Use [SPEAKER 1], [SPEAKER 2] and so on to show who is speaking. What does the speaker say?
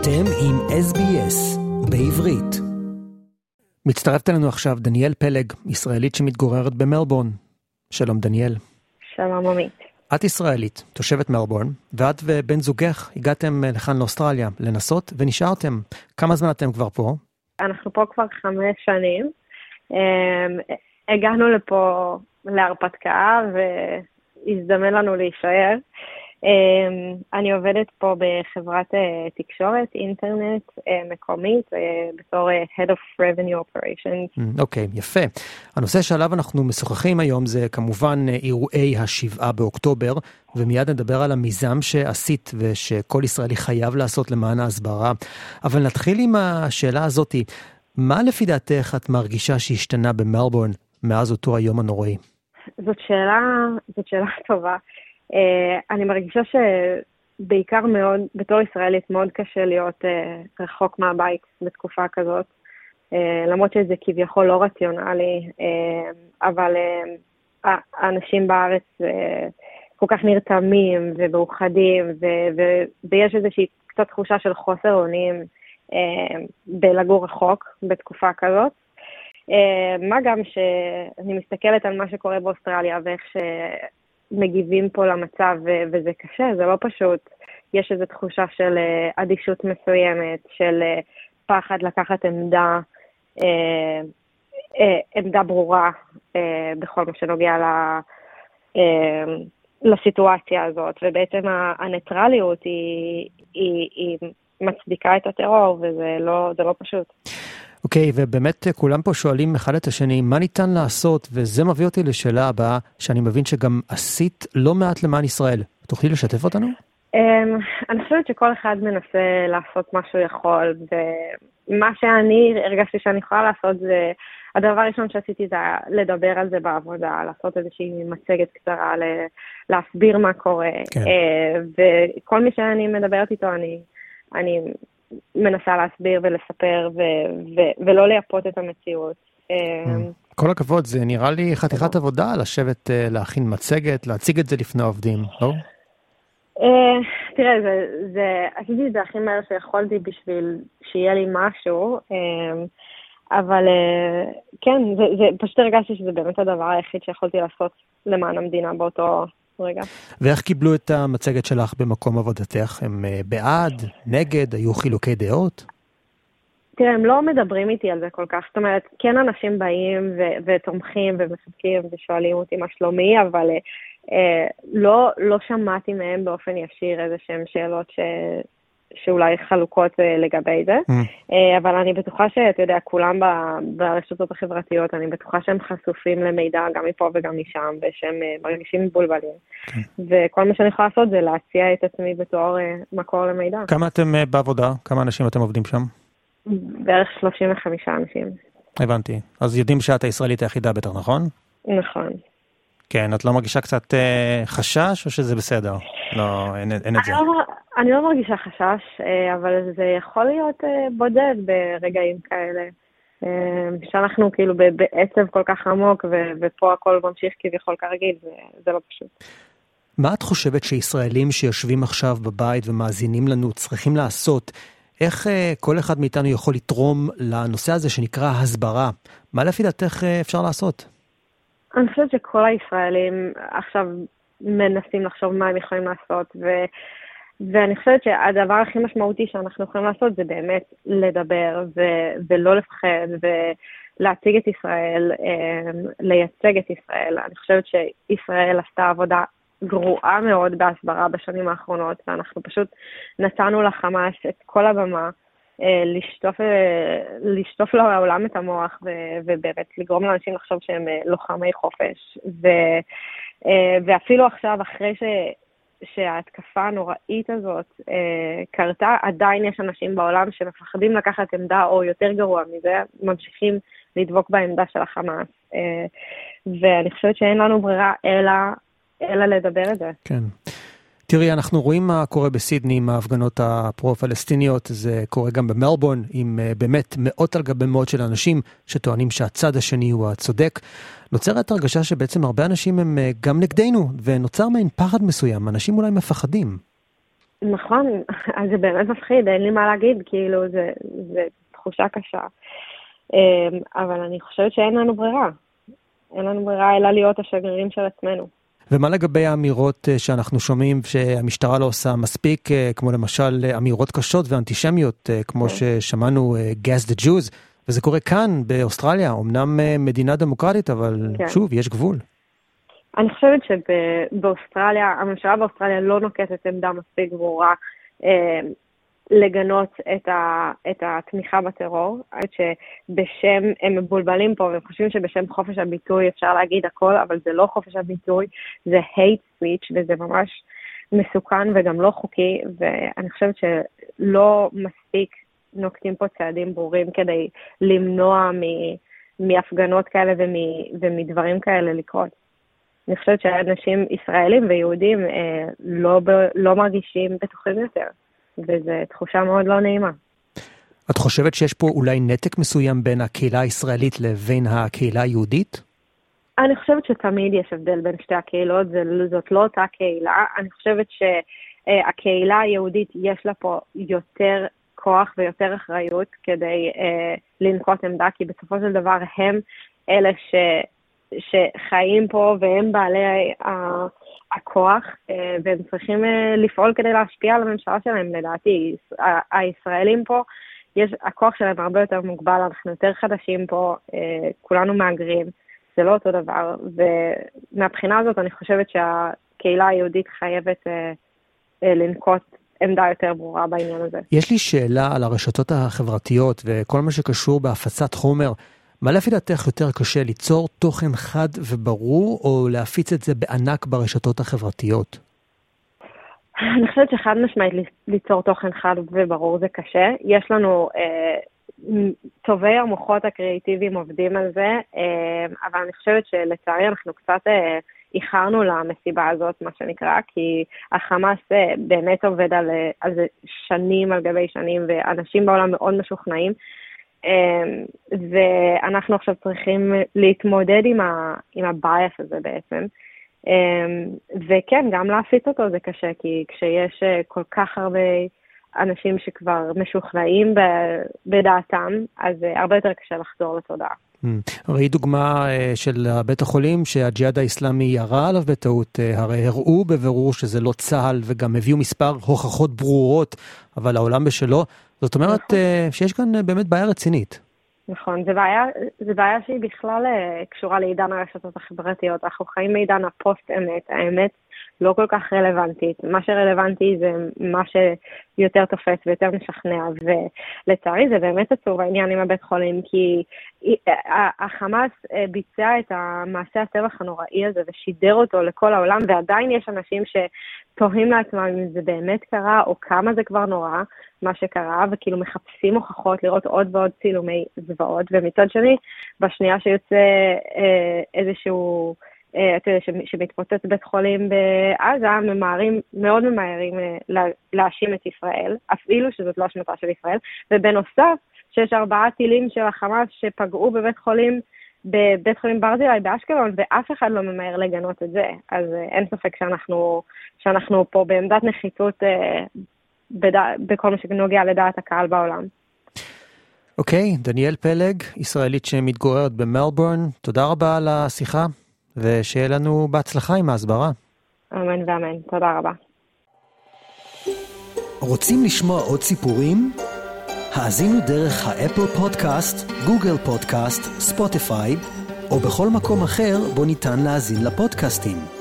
[SPEAKER 1] אתם עם SBS בעברית. מצטרפת אלינו עכשיו דניאל פלג, ישראלית שמתגוררת במלבורן. שלום דניאל.
[SPEAKER 2] שלום עמית.
[SPEAKER 1] את ישראלית, תושבת מלבורן, ואת ובן זוגך הגעתם לכאן לאוסטרליה לנסות ונשארתם. כמה זמן אתם כבר פה?
[SPEAKER 2] אנחנו פה כבר חמש שנים. אמ, הגענו לפה להרפתקה והזדמן לנו להישאר. אמ, אני עובדת פה בחברת אה, תקשורת, אינטרנט אה, מקומית, אה, בתור Head of Revenue Operations.
[SPEAKER 1] Mm, אוקיי, okay, יפה. הנושא שעליו אנחנו משוחחים היום זה כמובן אירועי השבעה באוקטובר, ומיד נדבר על המיזם שעשית ושכל ישראלי חייב לעשות למען ההסברה. אבל נתחיל עם השאלה הזאתי, מה לפי דעתך את מרגישה שהשתנה במלבורן מאז אותו היום הנוראי?
[SPEAKER 2] זאת שאלה, זאת שאלה טובה. Uh, אני מרגישה שבעיקר מאוד, בתור ישראלית, מאוד קשה להיות uh, רחוק מהבית בתקופה כזאת. Uh, למרות שזה כביכול לא רציונלי, אבל האנשים בארץ כל כך נרתמים ומאוחדים, ויש איזושהי קצת תחושה של חוסר אונים בלגור רחוק בתקופה כזאת. מה גם שאני מסתכלת על מה שקורה באוסטרליה ואיך ש... מגיבים פה למצב, וזה קשה, זה לא פשוט. יש איזו תחושה של אה, אדישות מסוימת, של אה, פחד לקחת עמדה, אה, עמדה ברורה בכל מה שנוגע ל... לסיטואציה הזאת, ובעצם הניטרליות היא, היא, היא מצדיקה את הטרור, וזה לא, לא פשוט.
[SPEAKER 1] אוקיי, okay, ובאמת אה, כולם פה שואלים אחד את השני, מה ניתן לעשות? וזה מביא אותי לשאלה הבאה, שאני מבין שגם עשית לא מעט למען ישראל. תוכלי לשתף אותנו?
[SPEAKER 2] Um, אני חושבת שכל אחד מנסה לעשות מה שהוא יכול, ומה שאני הרגשתי שאני יכולה לעשות זה, הדבר הראשון שעשיתי זה לדבר על זה בעבודה, לעשות איזושהי מצגת קצרה, להסביר מה קורה. כן. Uh, וכל מי שאני מדברת איתו, אני, אני מנסה להסביר ולספר ו- ו- ולא לייפות את המציאות. אמ,
[SPEAKER 1] כל הכבוד, זה נראה לי חתיכת עבודה לשבת אה, להכין מצגת, להציג את זה לפני עובדים, לא?
[SPEAKER 2] אה, תראה, זה, זה, עשיתי את זה הכי מהר שיכולתי בשביל שיהיה לי משהו, אבל אה, כן, זה, זה, פשוט הרגשתי שזה באמת הדבר היחיד שיכולתי לעשות למען המדינה באותו, רגע.
[SPEAKER 1] ואיך קיבלו את המצגת שלך במקום עבודתך? הם אה, בעד, נגד, היו חילוקי דעות?
[SPEAKER 2] תראה, הם לא מדברים איתי על זה כל כך. זאת אומרת, כן אנשים באים ו- ותומכים ומחזקים ושואלים אותי מה שלומי, אבל אה, לא, לא שמעתי מהם באופן ישיר איזה שהם שאלות ש- שאולי חלוקות אה, לגבי זה, mm. אה, אבל אני בטוחה שאתה יודע, כולם ברשתות החברתיות, אני בטוחה שהם חשופים למידע גם מפה וגם משם, ושהם אה, מרגישים מבולבלים. כן. וכל מה שאני יכולה לעשות זה להציע את עצמי בתור מקור למידע.
[SPEAKER 1] כמה אתם בעבודה? כמה אנשים אתם עובדים שם?
[SPEAKER 2] בערך 35 אנשים.
[SPEAKER 1] הבנתי. אז יודעים שאת הישראלית היחידה בטח, נכון?
[SPEAKER 2] נכון.
[SPEAKER 1] כן, את לא מרגישה קצת אה, חשש או שזה בסדר? לא, אין, אין את זה.
[SPEAKER 2] אני לא מרגישה חשש, אה, אבל זה יכול להיות אה, בודד ברגעים כאלה. אה, שאנחנו כאילו בעצב כל כך עמוק, ופה הכל ממשיך כביכול כרגיל, זה לא פשוט.
[SPEAKER 1] מה את חושבת שישראלים שיושבים עכשיו בבית ומאזינים לנו צריכים לעשות? איך כל אחד מאיתנו יכול לתרום לנושא הזה שנקרא הסברה? מה לפי דעתך אפשר לעשות?
[SPEAKER 2] אני חושבת שכל הישראלים עכשיו מנסים לחשוב מה הם יכולים לעשות, ו... ואני חושבת שהדבר הכי משמעותי שאנחנו יכולים לעשות זה באמת לדבר ו- ולא לפחד ולהציג את ישראל, אמ, לייצג את ישראל. אני חושבת שישראל עשתה עבודה גרועה מאוד בהסברה בשנים האחרונות, ואנחנו פשוט נתנו לחמאס את כל הבמה. אה, לשטוף, אה, לשטוף לעולם את המוח ובאמת לגרום לאנשים לחשוב שהם לוחמי חופש. ו, ואפילו עכשיו, אחרי ש, שההתקפה הנוראית הזאת אה, קרתה, עדיין יש אנשים בעולם שמפחדים לקחת עמדה, או יותר גרוע מזה, ממשיכים לדבוק בעמדה של החמאס. אה, ואני חושבת שאין לנו ברירה אלא, אלא לדבר את זה.
[SPEAKER 1] כן. תראי, אנחנו רואים מה קורה בסידני עם ההפגנות הפרו-פלסטיניות, זה קורה גם במלבורן, עם אה, באמת מאות על גבי מאות של אנשים שטוענים שהצד השני הוא הצודק. נוצרת הרגשה שבעצם הרבה אנשים הם אה, גם נגדנו, ונוצר מעין פחד מסוים, אנשים אולי מפחדים.
[SPEAKER 2] נכון, אז זה באמת מפחיד, אין לי מה להגיד, כאילו, זה, זה תחושה קשה. אמ, אבל אני חושבת שאין לנו ברירה. אין לנו ברירה אלא להיות השגרירים של עצמנו.
[SPEAKER 1] ומה לגבי האמירות אה, שאנחנו שומעים שהמשטרה לא עושה מספיק, אה, כמו למשל אה, אמירות קשות ואנטישמיות, כמו כן. ששמענו gas the Jews, וזה קורה כאן, באוסטרליה, אמנם מדינה דמוקרטית, אבל כן. שוב, יש גבול.
[SPEAKER 2] אני חושבת שבאוסטרליה, הממשלה באוסטרליה לא נוקטת עמדה מספיק ברורה לגנות את, ה, את התמיכה בטרור. חושבת שבשם, הם מבולבלים פה והם חושבים שבשם חופש הביטוי אפשר להגיד הכל, אבל זה לא חופש הביטוי, זה hate speech וזה ממש מסוכן וגם לא חוקי, ואני חושבת שלא מספיק נוקטים פה צעדים ברורים כדי למנוע מ, מהפגנות כאלה ומ, ומדברים כאלה לקרות. אני חושבת שאנשים ישראלים ויהודים אה, לא, לא מרגישים בטוחים יותר. וזו תחושה מאוד לא נעימה.
[SPEAKER 1] את חושבת שיש פה אולי נתק מסוים בין הקהילה הישראלית לבין הקהילה היהודית?
[SPEAKER 2] אני חושבת שתמיד יש הבדל בין שתי הקהילות, זאת לא אותה קהילה. אני חושבת שהקהילה היהודית יש לה פה יותר כוח ויותר אחריות כדי אה, לנקוט עמדה, כי בסופו של דבר הם אלה ש, שחיים פה והם בעלי. הכוח, אה, והם צריכים אה, לפעול כדי להשפיע על הממשלה שלהם, לדעתי. הישראלים פה, יש, הכוח שלהם הרבה יותר מוגבל, אנחנו יותר חדשים פה, אה, כולנו מהגרים, זה לא אותו דבר, ומהבחינה הזאת אני חושבת שהקהילה היהודית חייבת לנקוט עמדה יותר ברורה בעניין הזה.
[SPEAKER 1] יש לי שאלה על הרשתות החברתיות וכל מה שקשור בהפצת חומר. מה לפי דעתך יותר קשה, ליצור תוכן חד וברור, או להפיץ את זה בענק ברשתות החברתיות?
[SPEAKER 2] אני חושבת שחד משמעית ליצור תוכן חד וברור זה קשה. יש לנו, אה, טובי המוחות הקריאיטיביים עובדים על זה, אה, אבל אני חושבת שלצערי אנחנו קצת אה, איחרנו למסיבה הזאת, מה שנקרא, כי החמאס אה, באמת עובד על, אה, על זה שנים על גבי שנים, ואנשים בעולם מאוד משוכנעים. אמ, ואנחנו עכשיו צריכים להתמודד עם, ה, עם הבייס הזה בעצם. אמ, וכן, גם להפיץ אותו זה קשה, כי כשיש אה, כל כך הרבה אנשים שכבר משוכנעים בדעתם, אז אה, הרבה יותר קשה לחזור לתודעה.
[SPEAKER 1] ראי דוגמה אה, של בית החולים שהג'יהאד האיסלאמי ירה עליו בטעות, הרי הראו בבירור שזה לא צה"ל וגם הביאו מספר הוכחות ברורות, אבל העולם בשלו. זאת אומרת נכון. אה, שיש כאן אה, באמת בעיה רצינית.
[SPEAKER 2] נכון, זו בעיה, זו בעיה שהיא בכלל אה, קשורה לעידן הרשתות החברתיות. אנחנו חיים בעידן הפוסט-אמת, האמת לא כל כך רלוונטית. מה שרלוונטי זה מה שיותר תופס ויותר משכנע, ולצערי זה באמת עצוב העניין עם הבית חולים, כי החמאס ביצע את המעשה הטבח הנוראי הזה ושידר אותו לכל העולם, ועדיין יש אנשים שתוהים לעצמם אם זה באמת קרה או כמה זה כבר נורא, מה שקרה, וכאילו מחפשים הוכחות לראות עוד ועוד צילומי זוועות, ומצד שני, בשנייה שיוצא אה, איזשהו... אה, אתה יודע, שמתפוצץ בית חולים בעזה, ממהרים, מאוד ממהרים אה, להאשים את ישראל, אפילו שזאת לא אשמתה של ישראל, ובנוסף, שיש ארבעה טילים של החמאס שפגעו בבית חולים, בבית חולים ברזילי באשקלון, ואף אחד לא ממהר לגנות את זה. אז אה, אין ספק שאנחנו, שאנחנו פה בעמדת נחיתות בדע, בכל מה שנוגע לדעת הקהל בעולם.
[SPEAKER 1] אוקיי, אוקיי, דניאל פלג, ישראלית שמתגוררת במלבורן, תודה רבה על השיחה. ושיהיה לנו בהצלחה עם ההסברה.
[SPEAKER 2] אמן ואמן, תודה רבה.
[SPEAKER 3] רוצים לשמוע עוד סיפורים? האזינו דרך ה Apple Podcast, Google Podcast, Spotify, או בכל מקום אחר בו ניתן להאזין לפודקאסטים.